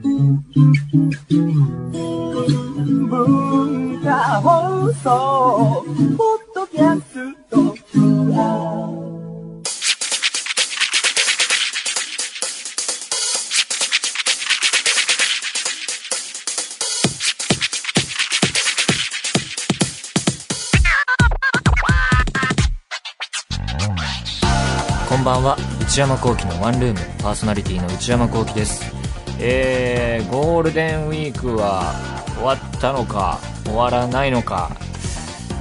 こんばんは。内山聖輝のワンルーム。パーソナリティの内山聖輝です。えー、ゴールデンウィークは終わったのか終わらないのか。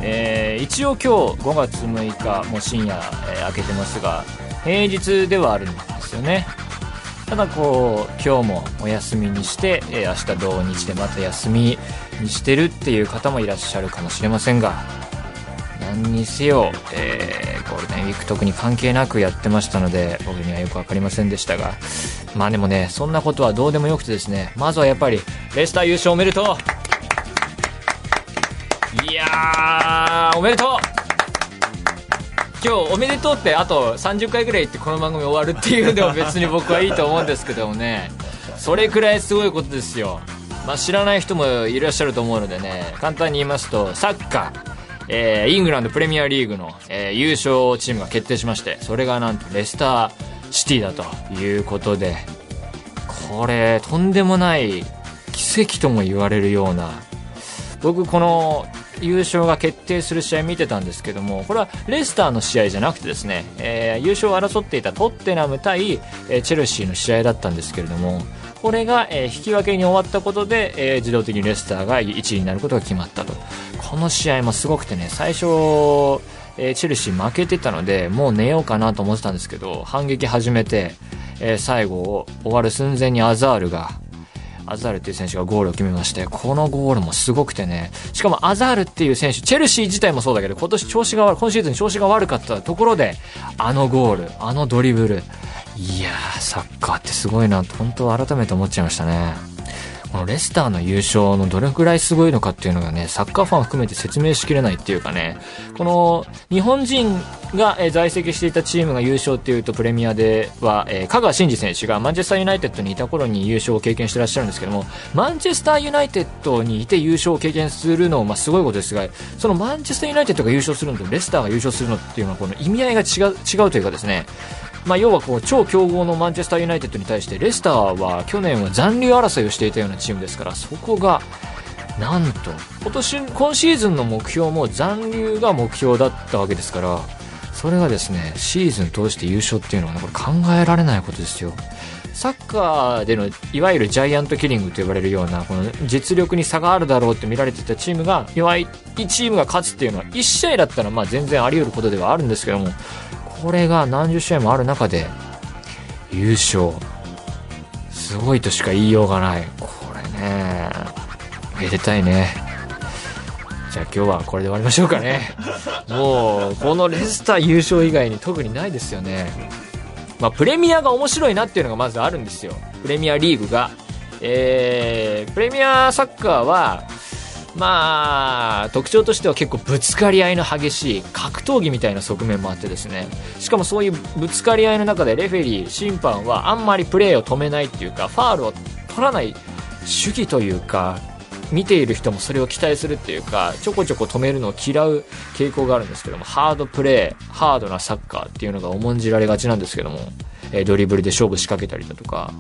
えー、一応今日5月6日もう深夜、えー、明けてますが平日ではあるんですよね。ただこう今日もお休みにして、え、明日土日でまた休みにしてるっていう方もいらっしゃるかもしれませんが何にせよ、えー、ゴールデンウィーク特に関係なくやってましたので僕にはよく分かりませんでしたがまあでもねそんなことはどうでもよくてですねまずはやっぱりレスター優勝おめでとう。いやーおめでとう。今日おめでとうってあと30回ぐらい言ってこの番組終わるっていうのでも別に僕はいいと思うんですけどもね。それくらいすごいことですよ。まあ、知らない人もいらっしゃると思うのでね簡単に言いますとサッカー。えー、イングランドプレミアリーグの、えー、優勝チームが決定しましてそれがなんとレスターシティだということでこれとんでもない奇跡とも言われるような僕この優勝が決定する試合見てたんですけどもこれはレスターの試合じゃなくてですね、えー、優勝を争っていたトッテナム対、え、チェルシーの試合だったんですけれどもこれが、え、引き分けに終わったことで、え、自動的にレスターが1位になることが決まったと。この試合もすごくてね最初、え、チェルシー負けてたのでもう寝ようかなと思ってたんですけど反撃始めて、え、最後終わる寸前にアザールがアザールっていう選手がゴールを決めまして、このゴールもすごくてね、しかもアザールっていう選手、チェルシー自体もそうだけど、今年調子が悪、今シーズン調子が悪かったところで、あのゴール、あのドリブル、いやー、サッカーってすごいなと、本当改めて思っちゃいましたね。このレスターの優勝のどれくらいすごいのかっていうのがね、サッカーファン含めて説明しきれないっていうかね、この日本人が在籍していたチームが優勝っていうとプレミアでは、えー、香川真司選手がマンチェスターユナイテッドにいた頃に優勝を経験してらっしゃるんですけども、マンチェスターユナイテッドにいて優勝を経験するのも、ま、すごいことですが、そのマンチェスターユナイテッドが優勝するのとレスターが優勝するのっていうのはこの意味合いが違う違うというかですね、まあ、要はこう超強豪のマンチェスターユナイテッドに対してレスターは去年は残留争いをしていたようなチームですからそこがなんと今年今シーズンの目標も残留が目標だったわけですからそれがですねシーズン通して優勝っていうのは、ね、これ考えられないことですよ。サッカーでのいわゆるジャイアントキリングと呼ばれるようなこの実力に差があるだろうって見られてたチームが弱いチームが勝つっていうのは1試合だったらまあ全然あり得ることではあるんですけどもこれが何十試合もある中で優勝。すごいとしか言いようがない。これね。めでたいね。じゃあ今日はこれで終わりましょうかね。もうこのレスター優勝以外に特にないですよね。まあプレミアが面白いなっていうのがまずあるんですよ。プレミアリーグが。えー、プレミアサッカーはまあ、特徴としては結構ぶつかり合いの激しい格闘技みたいな側面もあってですね、しかもそういうぶつかり合いの中でレフェリー、審判はあんまりプレーを止めないっていうか、ファールを取らない主義というか、見ている人もそれを期待するっていうか、ちょこちょこ止めるのを嫌う傾向があるんですけども、ハードプレー、ハードなサッカーっていうのが重んじられがちなんですけども、えドリブルで勝負仕掛けたりだとか、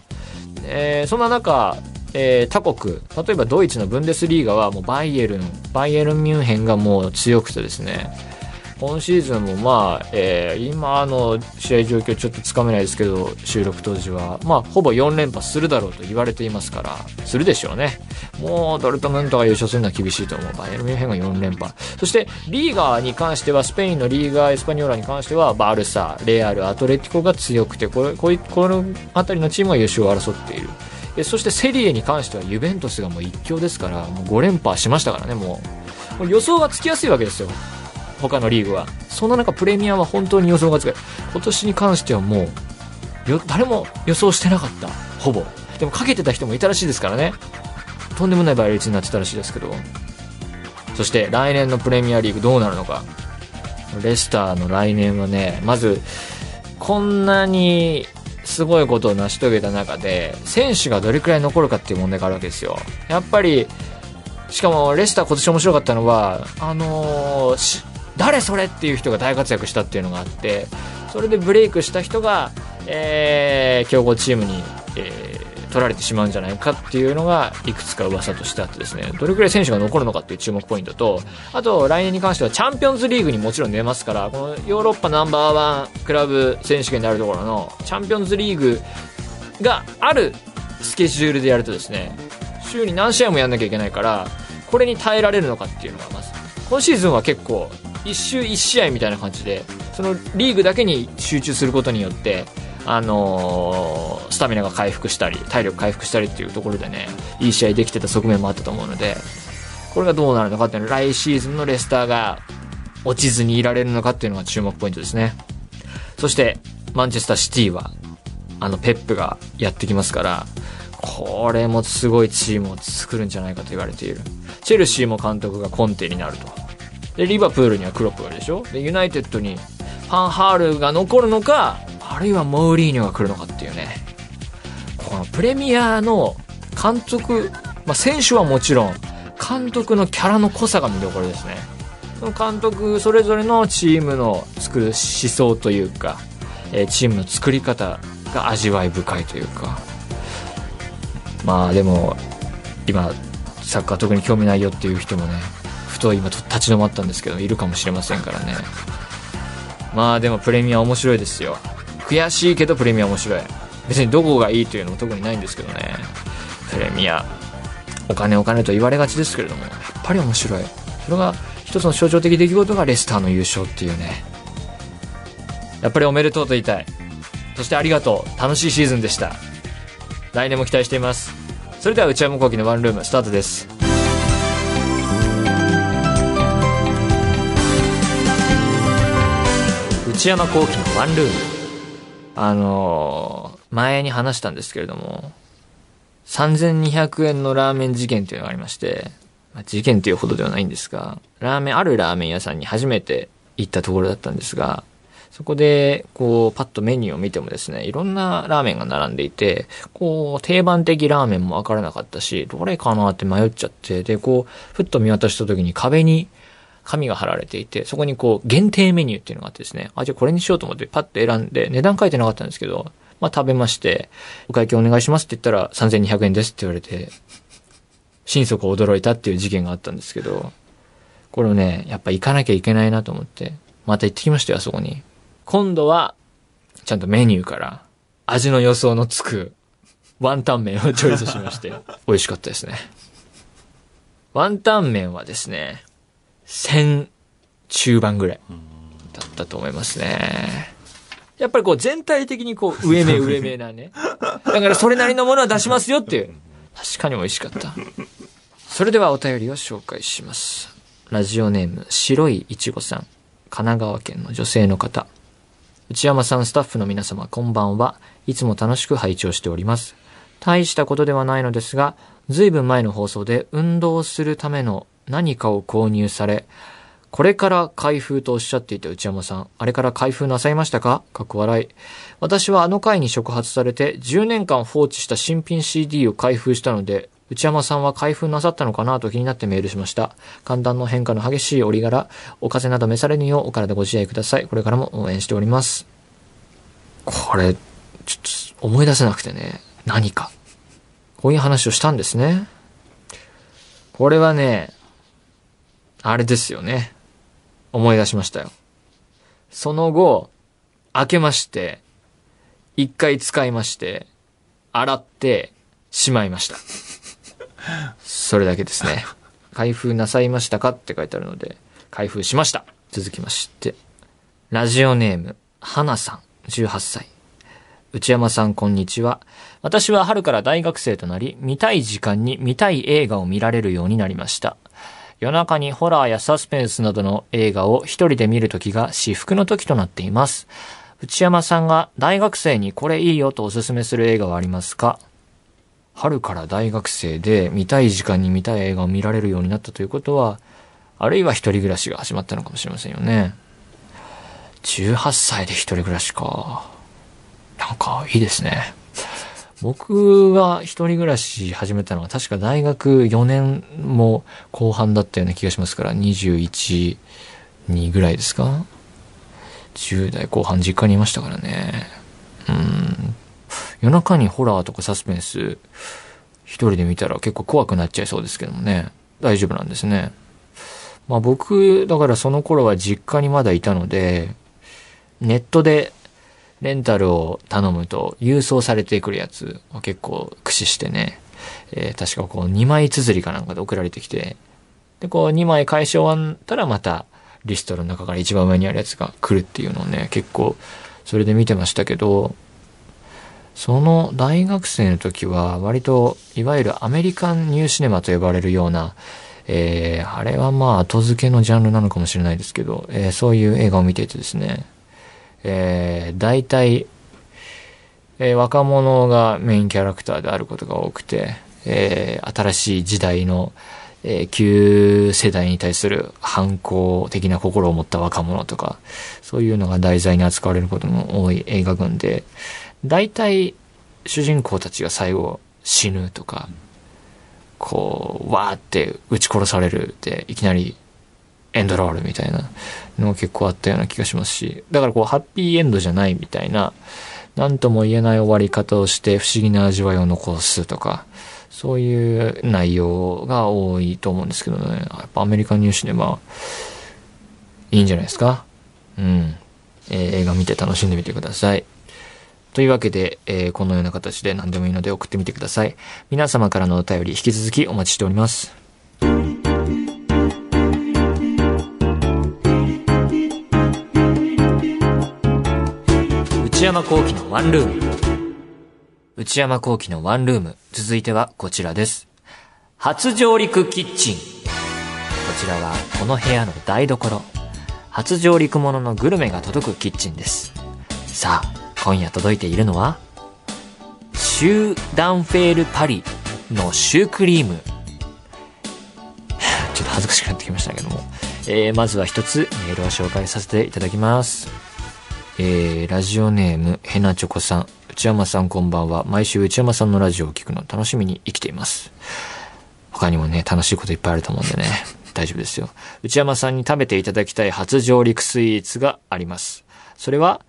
えー、そんな中、えー、他国、例えばドイツのブンデスリーガはもうバイエルン、バイエルンミュンヘンがもう強くてですね、今シーズンもまあ、えー、今の試合状況ちょっとつかめないですけど、収録当時は、まあ、ほぼ4連覇するだろうと言われていますから、するでしょうね。もう、ドルトムントが優勝するのは厳しいと思う。バイエルミュンヘンが4連覇。そして、リーガーに関しては、スペインのリーガーエスパニョーラに関しては、バルサ、レアル、アトレティコが強くて、これ、こういう、この辺りのチームが優勝を争っている。えそしてセリエに関してはユベントスがもう一強ですからもう5連覇しましたからねもう。もう予想がつきやすいわけですよ。他のリーグは。そんな中プレミアは本当に予想がつく今年に関してはもうよ誰も予想してなかった。ほぼ。でもかけてた人もいたらしいですからね。とんでもない倍率になってたらしいですけど。そして来年のプレミアリーグどうなるのか。レスターの来年はねまずこんなにすごいことを成し遂げた中で、選手がどれくらい残るかっていう問題があるわけですよ。やっぱり、しかもレスター今年面白かったのは、あのーし誰それっていう人が大活躍したっていうのがあって、それでブレイクした人が、えー強豪チームに、取られてしまうんじゃないかっていうのがいくつか噂としてあってですねどれくらい選手が残るのかっていう注目ポイントとあと来年に関してはチャンピオンズリーグにもちろん出ますからこのヨーロッパナンバーワンクラブ選手権であるところのチャンピオンズリーグがあるスケジュールでやるとですね週に何試合もやんなきゃいけないからこれに耐えられるのかっていうのがまず今シーズンは結構1週1試合みたいな感じでそのリーグだけに集中することによってあのースタミナが回復したり体力回復したりっていうところでねいい試合できてた側面もあったと思うのでこれがどうなるのかっていうのは来シーズンのレスターが落ちずにいられるのかっていうのが注目ポイントですね。そしてマンチェスターシティはあのペップがやってきますからこれもすごいチームを作るんじゃないかと言われている。チェルシーも監督がコンテになると。でリバプールにはクロップがいるでしょ。でユナイテッドにファンハールが残るのかあるいはモーリーニョが来るのかっていうね。このプレミアの監督、まあ、選手はもちろん監督のキャラの濃さが見どころですね。その監督それぞれのチームの作る思想というか、えーチームの作り方が味わい深いというか。まあでも今サッカー特に興味ないよっていう人もねふと今立ち止まったんですけどいるかもしれませんからね。まあでもプレミア面白いですよ。悔しいけどプレミア面白い。別にどこがいいというのも特にないんですけどね。プレミア。お金お金と言われがちですけれども。やっぱり面白い。それが一つの象徴的出来事がレスターの優勝っていうね。やっぱりおめでとうと言いたい。そしてありがとう。楽しいシーズンでした。来年も期待しています。それでは内山聖輝のワンルームスタートです。内山聖輝のワンルーム。あの前に話したんですけれども3200円のラーメン事件というのがありまして、まあ事件というほどではないんですが、ラーメン、あるラーメン屋さんに初めて行ったところだったんですが、そこで、こう、パッとメニューを見てもですね、いろんなラーメンが並んでいて、こう、定番的ラーメンもわからなかったし、どれかなって迷っちゃって、で、こう、ふっと見渡した時に壁に紙が貼られていて、そこにこう、限定メニューっていうのがあってですね、あ、じゃあこれにしようと思ってパッと選んで、値段書いてなかったんですけど、まあ食べまして、お会計お願いしますって言ったら3200円ですって言われて、心底驚いたっていう事件があったんですけど、これをね、やっぱ行かなきゃいけないなと思って、また行ってきましたよ、あそこに。今度は、ちゃんとメニューから、味の予想のつく、ワンタン麺をチョイスしまして、美味しかったですね。ワンタン麺はですね、1000中盤ぐらいだったと思いますね。やっぱりこう全体的にこう上目 上目なね。だからそれなりのものは出しますよっていう。確かに美味しかった。それではお便りを紹介します。ラジオネーム、白いいちごさん。神奈川県の女性の方。内山さん、スタッフの皆様、こんばんは。いつも楽しく拝聴しております。大したことではないのですが、ずいぶん前の放送で運動するための何かを購入され、これから開封とおっしゃっていた内山さん、あれから開封なさいましたか？かっこ笑い。私はあの回に触発されて10年間放置した新品 CD を開封したので、内山さんは開封なさったのかな？と気になってメールしました。寒暖の変化の激しい折柄、お風邪など召されぬようお体ご自愛ください。これからも応援しております。これ、ちょっと思い出せなくてね、何か。こういう話をしたんですね。これはね、あれですよね。思い出しましたよ。その後、開けまして、一回使いまして、洗ってしまいました。それだけですね。開封なさいましたかって書いてあるので、開封しました。続きまして、ラジオネーム、花さん、18歳。内山さん、こんにちは。私は春から大学生となり、見たい時間に見たい映画を見られるようになりました。夜中にホラーやサスペンスなどの映画を一人で見るときが至福の時となっています。内山さんが大学生にこれいいよとおすすめする映画はありますか？春から大学生で見たい時間に見たい映画を見られるようになったということは、あるいは一人暮らしが始まったのかもしれませんよね。18歳で一人暮らしか。ななんかいいですね。僕が一人暮らし始めたのは確か大学4年も後半だったような気がしますから、21、2ぐらいですか ?10 代後半実家にいましたからね。うん。夜中にホラーとかサスペンス一人で見たら結構怖くなっちゃいそうですけどもね。大丈夫なんですね。まあ僕、だからその頃は実家にまだいたので、ネットでレンタルを頼むと郵送されてくるやつを結構駆使してね、えー、確かこう2枚綴りかなんかで送られてきて、で、こう2枚返し終わったらまたリストの中から一番上にあるやつが来るっていうのをね、結構それで見てましたけど、その大学生の時は割といわゆるアメリカンニューシネマと呼ばれるような、えー、あれはまあ後付けのジャンルなのかもしれないですけど、えー、そういう映画を見ていてですね、えー、大体、えー、若者がメインキャラクターであることが多くて、えー、新しい時代の、えー、旧世代に対する反抗的な心を持った若者とか、そういうのが題材に扱われることも多い映画群で、大体主人公たちが最後死ぬとか、こう、わーって撃ち殺されるって、いきなりエンドロールみたいなのが結構あったような気がしますし、だからこう、ハッピーエンドじゃないみたいな、なんとも言えない終わり方をして不思議な味わいを残すとか、そういう内容が多いと思うんですけどね。やっぱアメリカンニューシネマ、いいんじゃないですか？うん。えー、映画見て楽しんでみてください。というわけで、えー、このような形で何でもいいので送ってみてください。皆様からのお便り引き続きお待ちしております。内山幸喜のワンルーム。内山幸喜のワンルーム。続いてはこちらです。初上陸キッチン。こちらはこの部屋の台所。初上陸もののグルメが届くキッチンです。さあ、今夜届いているのは、シューダンフェールパリのシュークリーム。ちょっと恥ずかしくなってきましたけども。えー、まずは一つメールを紹介させていただきます。えー、ラジオネーム、ヘナチョコさん。内山さんこんばんは。毎週内山さんのラジオを聞くの楽しみに生きています。他にもね、楽しいこといっぱいあると思うんでね。大丈夫ですよ。内山さんに食べていただきたい初上陸スイーツがあります。それは、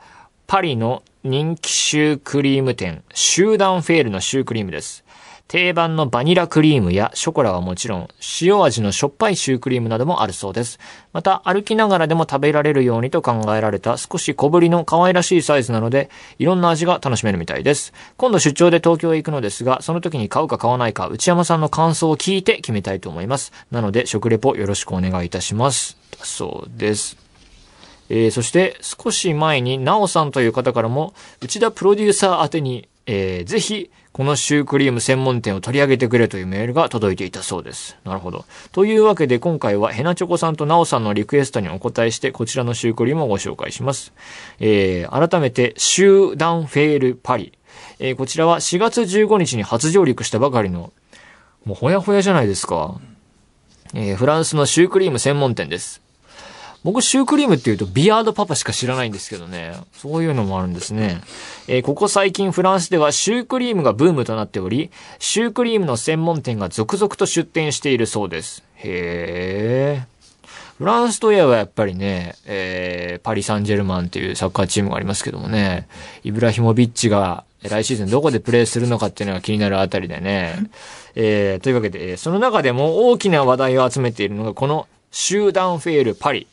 パリの人気シュークリーム店、シューダンフェールのシュークリームです。定番のバニラクリームやショコラはもちろん、塩味のしょっぱいシュークリームなどもあるそうです。また、歩きながらでも食べられるようにと考えられた少し小ぶりの可愛らしいサイズなので、いろんな味が楽しめるみたいです。今度出張で東京へ行くのですが、その時に買うか買わないか、内山さんの感想を聞いて決めたいと思います。なので、食レポよろしくお願いいたします。だそうです。えー、そして少し前に、なおさんという方からも、内田プロデューサー宛てに、えー、ぜひ、このシュークリーム専門店を取り上げてくれというメールが届いていたそうです。なるほど。というわけで今回はヘナチョコさんとナオさんのリクエストにお答えしてこちらのシュークリームをご紹介します。えー、改めて、シューダンフェールパリ。えー、こちらは4月15日に初上陸したばかりの、もうほやほやじゃないですか。えー、フランスのシュークリーム専門店です。僕、シュークリームって言うとビアードパパしか知らないんですけどね。そういうのもあるんですね。えー、ここ最近フランスではシュークリームがブームとなっており、シュークリームの専門店が続々と出店しているそうです。へー。フランスといえばやっぱりね、えー、パリ・サンジェルマンっていうサッカーチームがありますけどもね、イブラヒモビッチが来シーズンどこでプレーするのかっていうのが気になるあたりでね、えー、というわけで、その中でも大きな話題を集めているのがこの集団フェールパリ。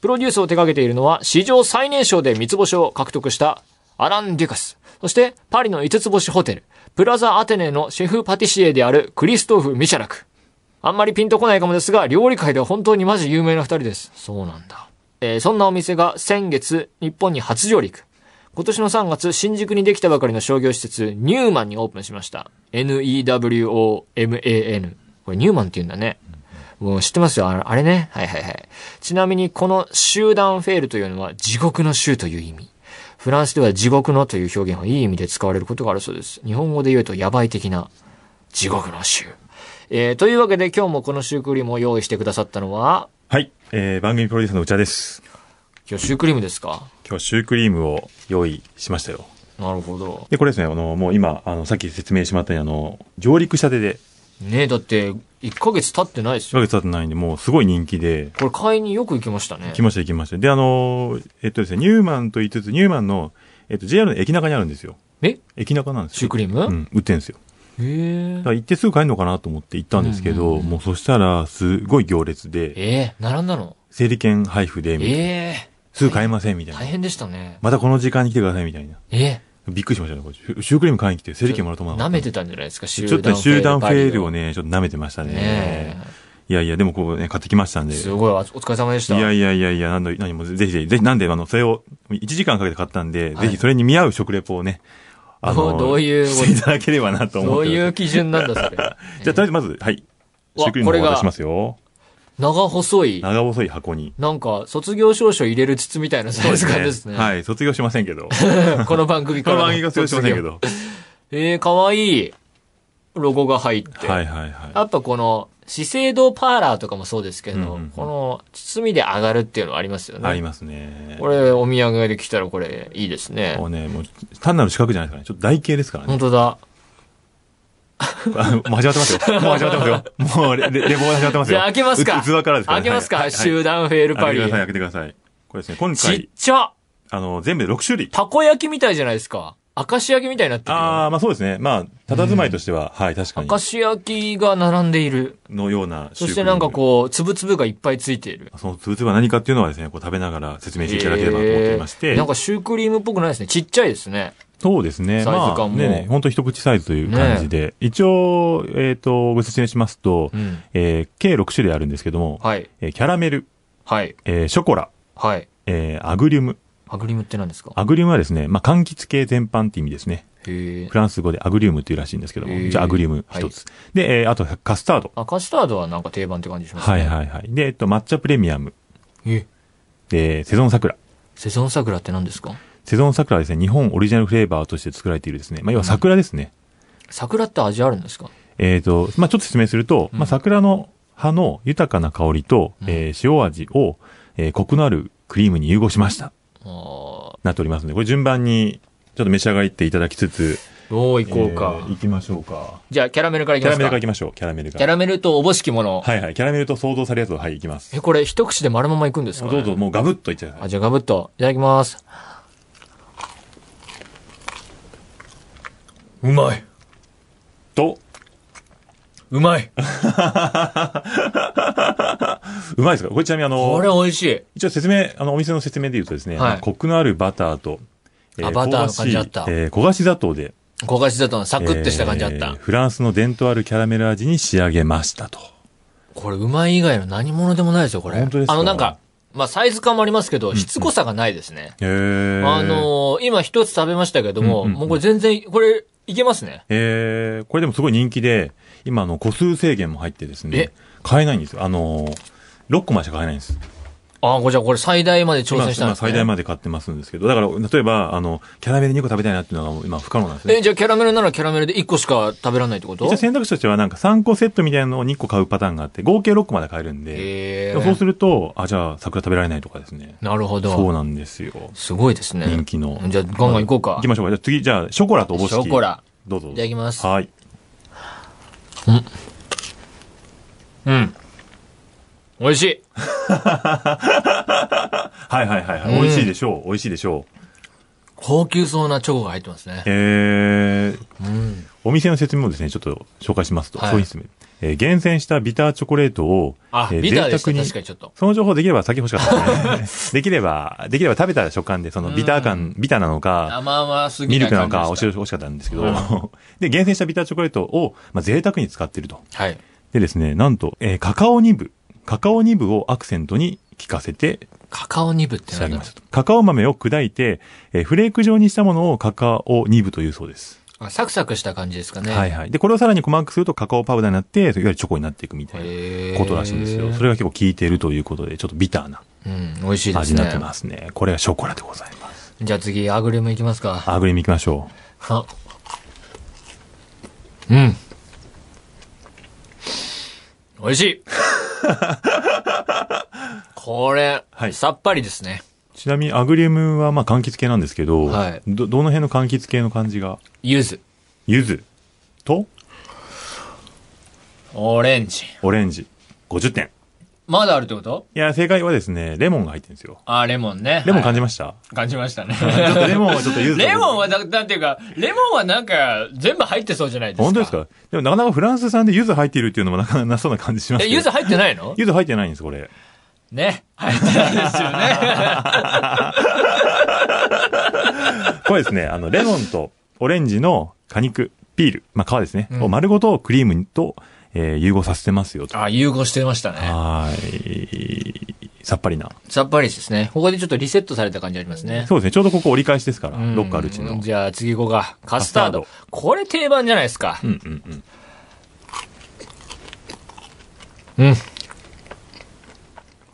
プロデュースを手掛けているのは、史上最年少で三つ星を獲得したアラン・デュカス。そして、パリの五つ星ホテル、プラザ・アテネのシェフパティシエであるクリストフ・ミシャラク。あんまりピンとこないかもですが、料理界では本当にマジ有名な二人です。そうなんだ。えー、そんなお店が先月、日本に初上陸。今年の3月、新宿にできたばかりの商業施設、ニューマンにオープンしました。N-E-W-O-M-A-N。これニューマンって言うんだね。もう知ってますよあれね。はいはいはい。ちなみにこの集団フェールというのは地獄の州という意味。フランスでは地獄のという表現はいい意味で使われることがあるそうです。日本語で言うとやばい的な地獄の州。えー、というわけで今日もこのシュークリームを用意してくださったのははい、えー、番組プロデューサーの内田です。今日シュークリームですか？今日シュークリームを用意しましたよ。なるほど。で、これですね、あの、もう今、あの、さっき説明してもらったように、あの、上陸したてで、ねだって、1ヶ月経ってないです1ヶよ。月経ってないんで、もうすごい人気で、これ買いによく行きましたね。来ました行きました。で、あの、えっとですね、ニューマンと言いつつ、ニューマンの、えっと、JR の駅中にあるんですよ。え？駅中なんですよ。シュークリーム？うん、売ってんですよ。へえだから行ってすぐ帰るのかなと思って行ったんですけど、うんうんうんもうそしたら、すごい行列で、ええ並んだの？整理券配布で、みたいなええすぐ買えませんみたいな。大変でしたね。またこの時間に来てくださいみたいな。えびっくりしましたね。これシュークリーム買いに来て、整理券もらうと思わな舐めてたんじゃないですか、集ちょっとね集団フェールをね。ね、ちょっと舐めてましたね。ねいやいや、でもこうね、買ってきましたんで。えすごい、お疲れ様でした。いやいやいやいや、なんだ、何も、ぜひぜひ、ぜひ、なんで、あの、それを、1時間かけて買ったんで、はいぜひそれに見合う食レポをね、あどうどういうしていただければなと思って。どういう基準なんだ、それ？じゃあ、とりあえずまず、はい。わシュークリームを渡しますよ。長細い、長細い箱に。なんか、卒業証書入れる筒みたいなサイズ感ですね。はい、卒業しませんけど。この番組から。この番組が卒業しませんけ。ど。えー、かわいい。ロゴが入って。はいはいはい。やっぱこの、資生堂パーラーとかもそうですけど、うんうんうんこの、包みで上がるっていうのはありますよね。ありますね。これ、お土産で来たらこれ、いいですねも。うね、もう、単なる四角じゃないですかね。ちょっと台形ですからね本。当だ。もう始ま ってますよ。もう始まってますよ。もうレ、レレポー始まってますよ。じゃあ開けますかう器からですから開けますか、集団フェールパリ開けてください、開けてください。これですね、今ちっ回、ちゃあの、全部で6種類。たこ焼きみたいじゃないですか。明石焼きみたいになってるよ。ああ、まあそうですね。まあ、佇まいとしては、はい、確かに明。石焼きが並んでいる。のようなそしてなんかこう、つぶつぶがいっぱいついている。う。そのつぶつぶは何かっていうのはですね、こう食べながら説明していただければと思っていまして。えーなんかシュークリームっぽくないですね。ちっちゃいですね。そうですね。サイズ感もまあ、ねね、本当一口サイズという感じで。一応、えっ、と、ご説明しますと、うん。えー計6種類あるんですけども、はい。えーキャラメル、はい。えーショコラ、はい。えーアグリウム。アグリムって何ですか？アグリウムはですね、まあ、柑橘系全般って意味ですね。フ。ランス語でアグリウムっていうらしいんですけども、じゃあアグリウム一つ。で、えーあとカスタード。あ、カスタードはなんか定番って感じしますね。はいはいはい。で、えっと、抹茶プレミアム。え、で、セゾン桜。セゾン桜って何ですか？セゾン桜はですね、日本オリジナルフレーバーとして作られているですね、まあ、要は桜ですね。桜って味あるんですか？えっ、と、まあ、ちょっと説明すると、うんまあ、桜の葉の豊かな香りと、うんえー塩味を、えーコクのあるクリームに融合しました。あなっておりますので、これ順番に、ちょっと召し上がっていただきつつ、ーどういこうか。えー行きましょうか。じゃあ、キャラメルからいきキャラますか。メルから行きましょう、キャラメルから。キャラメルとおぼしきもの。はいはい、キャラメルと想像されるやつを、はい、行きます。え、これ一口で丸ままいくんですか、ね、どうぞ、もうガブッといっちゃう。あ、じゃあガブッと。いただきます。うまい。と、うまい。うまいですか？これちなみにあの、これ美味しい。一応説明、あの、お店の説明で言うとですね、はいまあコクのあるバターと、あバターの感じあったえー焦がし砂糖で、焦がし砂糖のサクッとした感じあった。えーフランスの伝統あるキャラメル味に仕上げましたと。これうまい以外の何物でもないですよ、これ。本当ですか？あのなんか、まあサイズ感もありますけど、しつこさがないですね。へーあ、のー今一つ食べましたけども、うんうんうんもうこれ全然、これ、いけますね。えー、これでもすごい人気で、今あの、個数制限も入ってですねえ、買えないんですよ。あのー、6個までしか買えないんです。ああ、じゃあこれ最大まで挑戦したんですね。今最大まで買ってますんですけど、だから、例えば、あの、キャラメル2個食べたいなっていうのが今不可能なんですね。え、じゃあキャラメルならキャラメルで1個しか食べられないってこと？一応選択肢としてはなんか3個セットみたいなのを2個買うパターンがあって、合計6個まで買えるんで、へでもそうするると、あ、じゃあ桜食べられないとかですね。なるほど。そうなんですよ。すごいですね。人気の。じゃあガンガン行こうか行きましょうか。じゃあ次、じゃあ、ショコラとおぼしき。ショコラ。どうぞ。いただきますはい。うん。美味しい。はいはいはいはい。うん美味しいでしょう。美味しいでしょう。高級そうなチョコが入ってますね。えー、うん。お店の説明をですね、ちょっと紹介しますと、はいそういう説明。えー厳選したビターチョコレートを、あ、えービターでした。贅沢に確かにちょっと。その情報できれば先欲しかったですね。できれば、できれば食べた食感で、そのビター感、ビターなのか、甘々すぎミルクなのか、感じでし教えてほしかったんですけど、で、厳選したビターチョコレートを、まあ、贅沢に使っていると。た。はい。でですね、なんと、えーカカオニブ、カカオニブをアクセントに効かせてカカオニブってなんだ。カカオ豆を砕いて、えーフレーク状にしたものをカカオニブというそうです。あサクサクした感じですかね。はいはい。で、これをさらに細かくするとカカオパウダーになって、いわゆるチョコになっていくみたいなことらしいんですよ。それが結構効いているということで、ちょっとビターなうん、美味しいですね。味になってますね。これがショコラでございます。じゃあ次、アグリムいきますか。アグリム行きましょは。うん。美味しい これ、はいさっぱりですね。ちなみにアグリウムはまあ柑橘系なんですけど、はいど、どの辺の柑橘系の感じが？柚子、柚子と？オレンジ。オレンジ。50点。まだあるってこと？いや、正解はですね、レモンが入ってるんですよ。あー、レモンね。レモン感じまました、感じましたね。ちょっとレモンはちょっと柚子レモンはだ、なんていうか、レモンはなんか、全部入ってそうじゃないですか。本当ですか？でもなかなかフランス産で柚子入っているっていうのもなかなかなそうな感じしますえ、けど柚子入ってないの？柚子入ってないんです、これ。ね。入ってないですよね。これですね、あの、レモンとオレンジの果肉、ピール、まあ皮ですね、うんを丸ごとクリームと、えー融合させてますよと。あ、融合してましたね。はーい。さっぱりな。さっぱりですね。ここでちょっとリセットされた感じありますね。そうですね、ちょうどここ折り返しですから、うんロッカールチの。じゃあ次行こうか。カスタード。これ定番じゃないですかう。んうんうん。うん。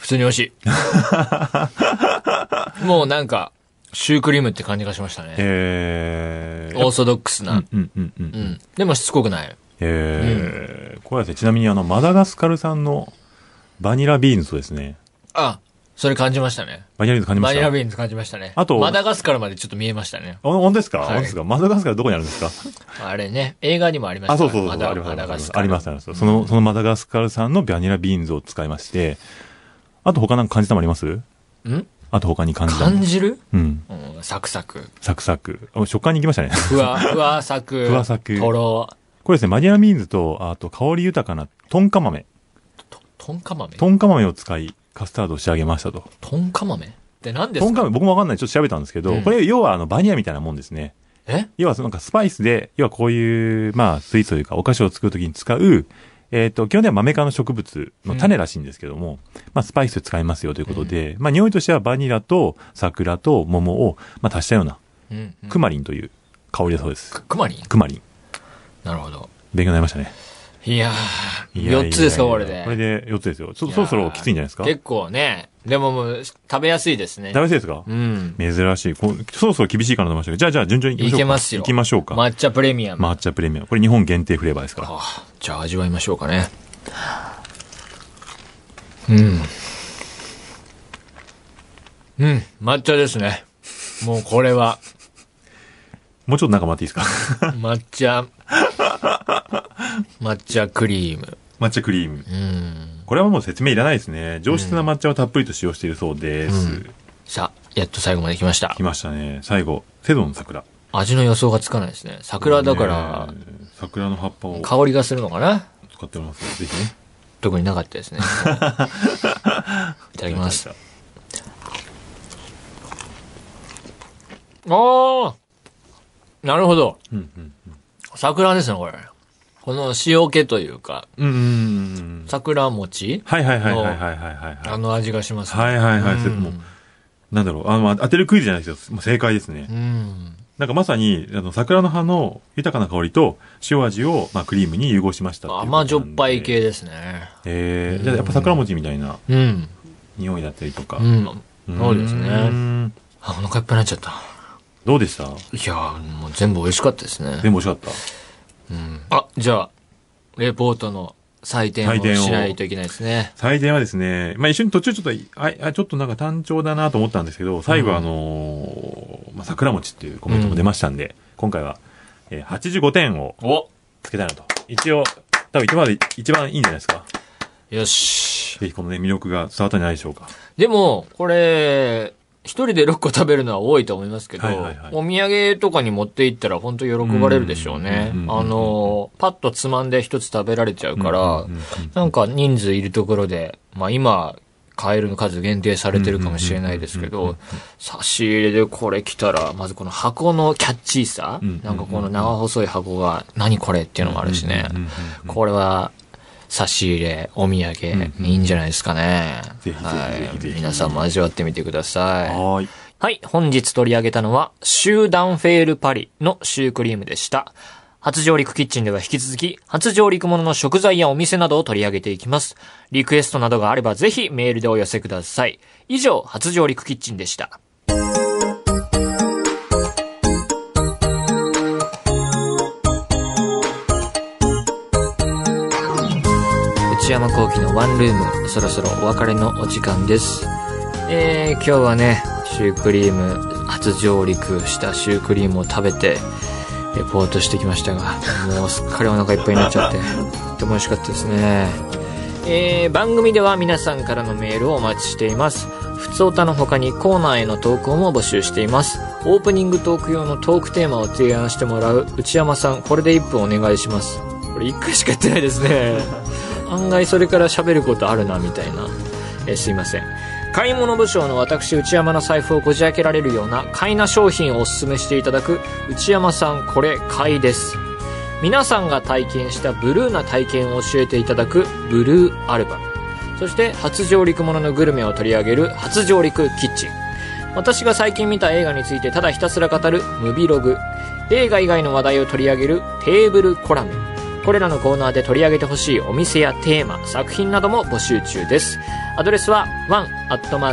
普通に美味しい。もうなんか、シュークリームって感じがしましたね。えー。オーソドックスな。うんうんうんう。うんん。でもしつこくない。えー、これはですね、ちなみにあの、マダガスカル産のバニラビーンズとですね、あ、それ感じましたね。バニラビーンズ感じまバした？ニラビーンズ感じましたね。あとマダガスカルまでちょっと見えましたね。あ本当ですか、はい本当ですか？マダガスカルどこにあるんですか？あれね、映画にもありましたあ、そうそうそう。ガスカル。あります、あります。その、そのマダガスカル産のバニラビーンズを使いまして、あと他なんか感じたもあります？ん？あと他に感じたも感じる？うん。うん、サクサク。サクサク。お食感に行きましたね。ふわ、ふわサク。ふわサクとろ。これですね、バニラビーンズと、あと香り豊かなトンカ豆。トンカ豆？トンカ豆を使い、カスタードを仕上げましたと。トンカ豆？って何ですか？トンカ豆、僕もわかんない。ちょっと調べたんですけど、うんこれ要はあの、バニラみたいなもんですね。え？要はそのなんかスパイスで、要はこういう、まあ、スイーツというか、お菓子を作るときに使う、えっ、と、基本的には豆科の植物の種らしいんですけども、まあ、スパイスで使いますよということで、まあ、匂いとしてはバニラと桜と桃を、まあ、足したような、うんうん。クマリンという香りだそうです。クマリン？クマリン。なるほど。勉強になりましたね。いやー、いやいやいや4つですか、これで。これで4つですよ。そ、そろそろきついんじゃないですか？結構ね。でももう、食べやすいですね。食べやすいですか？うん。珍しいこう。そろそろ厳しいかなと思いましたけど、じゃあじゃあ順調に行きましょうか。いけますよ行きましょうか。抹茶プレミアム。抹茶プレミアム。これ日本限定フレーバーですから。あじゃあ味わいましょうかね。うん。うん、抹茶ですね。もうこれは、もうちょっと中待っていいですか？抹茶、抹茶クリーム。抹茶クリーム。うん。これはもう説明いらないですね。上質な抹茶をたっぷりと使用しているそうです。うんさあ、やっと最後まで来ました来。ましたね。最後、セドンの桜。味の予想がつかないですね。桜だから、ね桜の葉っぱを香りがするのかな？使ってますぜひね。特になかったですね。いただきます。ああなるほど。うんうん桜ですね、これ。この塩気というか、うん。桜餅はいはいはいはいはいはいはい。あの味がしますね。はいはいはい。うんもうなんだろう、あの、当てるクイズじゃないですよ。もう正解ですね。うん。なんかまさに、あの、桜の葉の豊かな香りと塩味を、まあ、クリームに融合しました甘じょっぱい系。ですね。えー、じゃあやっぱ桜餅みたいなうん。匂いだったりとか。うん。そうですうね。んあ、お腹いっぱいになっちゃった。どうでした？いやーもう全部美味しかったですね。全部美味しかっうん。あ、じゃあ、レポートの採点をしないといけないですね。た。最電はですね、まあ一緒に途中ちょっと、あ、あちょっとなんか単調だなと思ったんですけど、最後うんあのーまあ、桜餅っていうコメントも出ましたんで、今回は、えー、85点をおつけたいなと。一応、多分今まで一番いいんじゃないですか。よし。ぜひこのね、魅力が伝わったんじゃないでしょうか。でも、これ、一人で6個食べるのは多いと思いますけど、はいはいはい。お土産とかに持って行ったら本当喜ばれるでしょうね。うんうんうんう。んあの、パッとつまんで一つ食べられちゃうから、うんうんうんなんか人数いるところで、まあ今、カエルの数限定されてるかもしれないですけうんうんうんうんど、差し入れでこれ来たら、まずこの箱のキャッチーさうんうんうん、なんかこの長細い箱が、何これっていうのもあるしね。うんうんうんうん。これは、差し入れ、お土産、うんいいんじゃないですかね。ぜひぜひぜひ皆さんも味わってみてください。はーい。はい、本日取り上げたのは、集団フェールパリのシュークリームでした。初上陸キッチンでは引き続き、初上陸ものの食材やお店などを取り上げていきます。リクエストなどがあればぜひメールでお寄せください。以上、初上陸キッチンでした。内山幸喜のワンルーム、そろそろお別れのお時間です。えー、今日はね、シュークリーム、初上陸したシュークリームを食べて、レポートしてきましたが、もうすっかりお腹いっぱいになっちゃって、とても美味しかったですね。えー、番組では皆さんからのメールをお待ちしています。ふつおたの他にコーナーへの投稿も募集しています。オープニングトーク用のトークテーマを提案してもらう内山さん、これで1分お願いします。これ1回しかやってないですね。案外それから喋ることあるな、みたいな。えーすいません。買い物部長の私内山の財布をこじ開けられるような買いな商品をお勧めしていただく内山さんこれ買いです。皆さんが体験したブルーな体験を教えていただくブルーアルバム。そして初上陸もののグルメを取り上げる初上陸キッチン。私が最近見た映画についてただひたすら語るムビログ。映画以外の話題を取り上げるテーブルコラム。これらのコーナーで取り上げてほしいお店やテーマ、作品なども募集中です。アドレスは one.joqr.net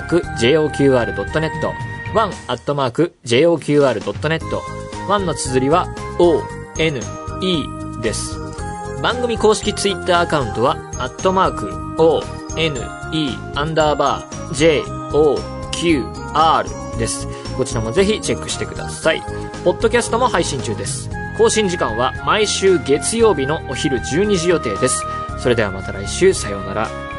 one.joqr.net one の綴りは o, n, e です。番組公式ツイッターアカウントは、アットマーク、o, n, e, アンダーバー、j, o, q, r です。こちらもぜひチェックしてください。ポッドキャストも配信中です。更新時間は毎週月曜日のお昼12時予定です。それではまた来週、さようなら。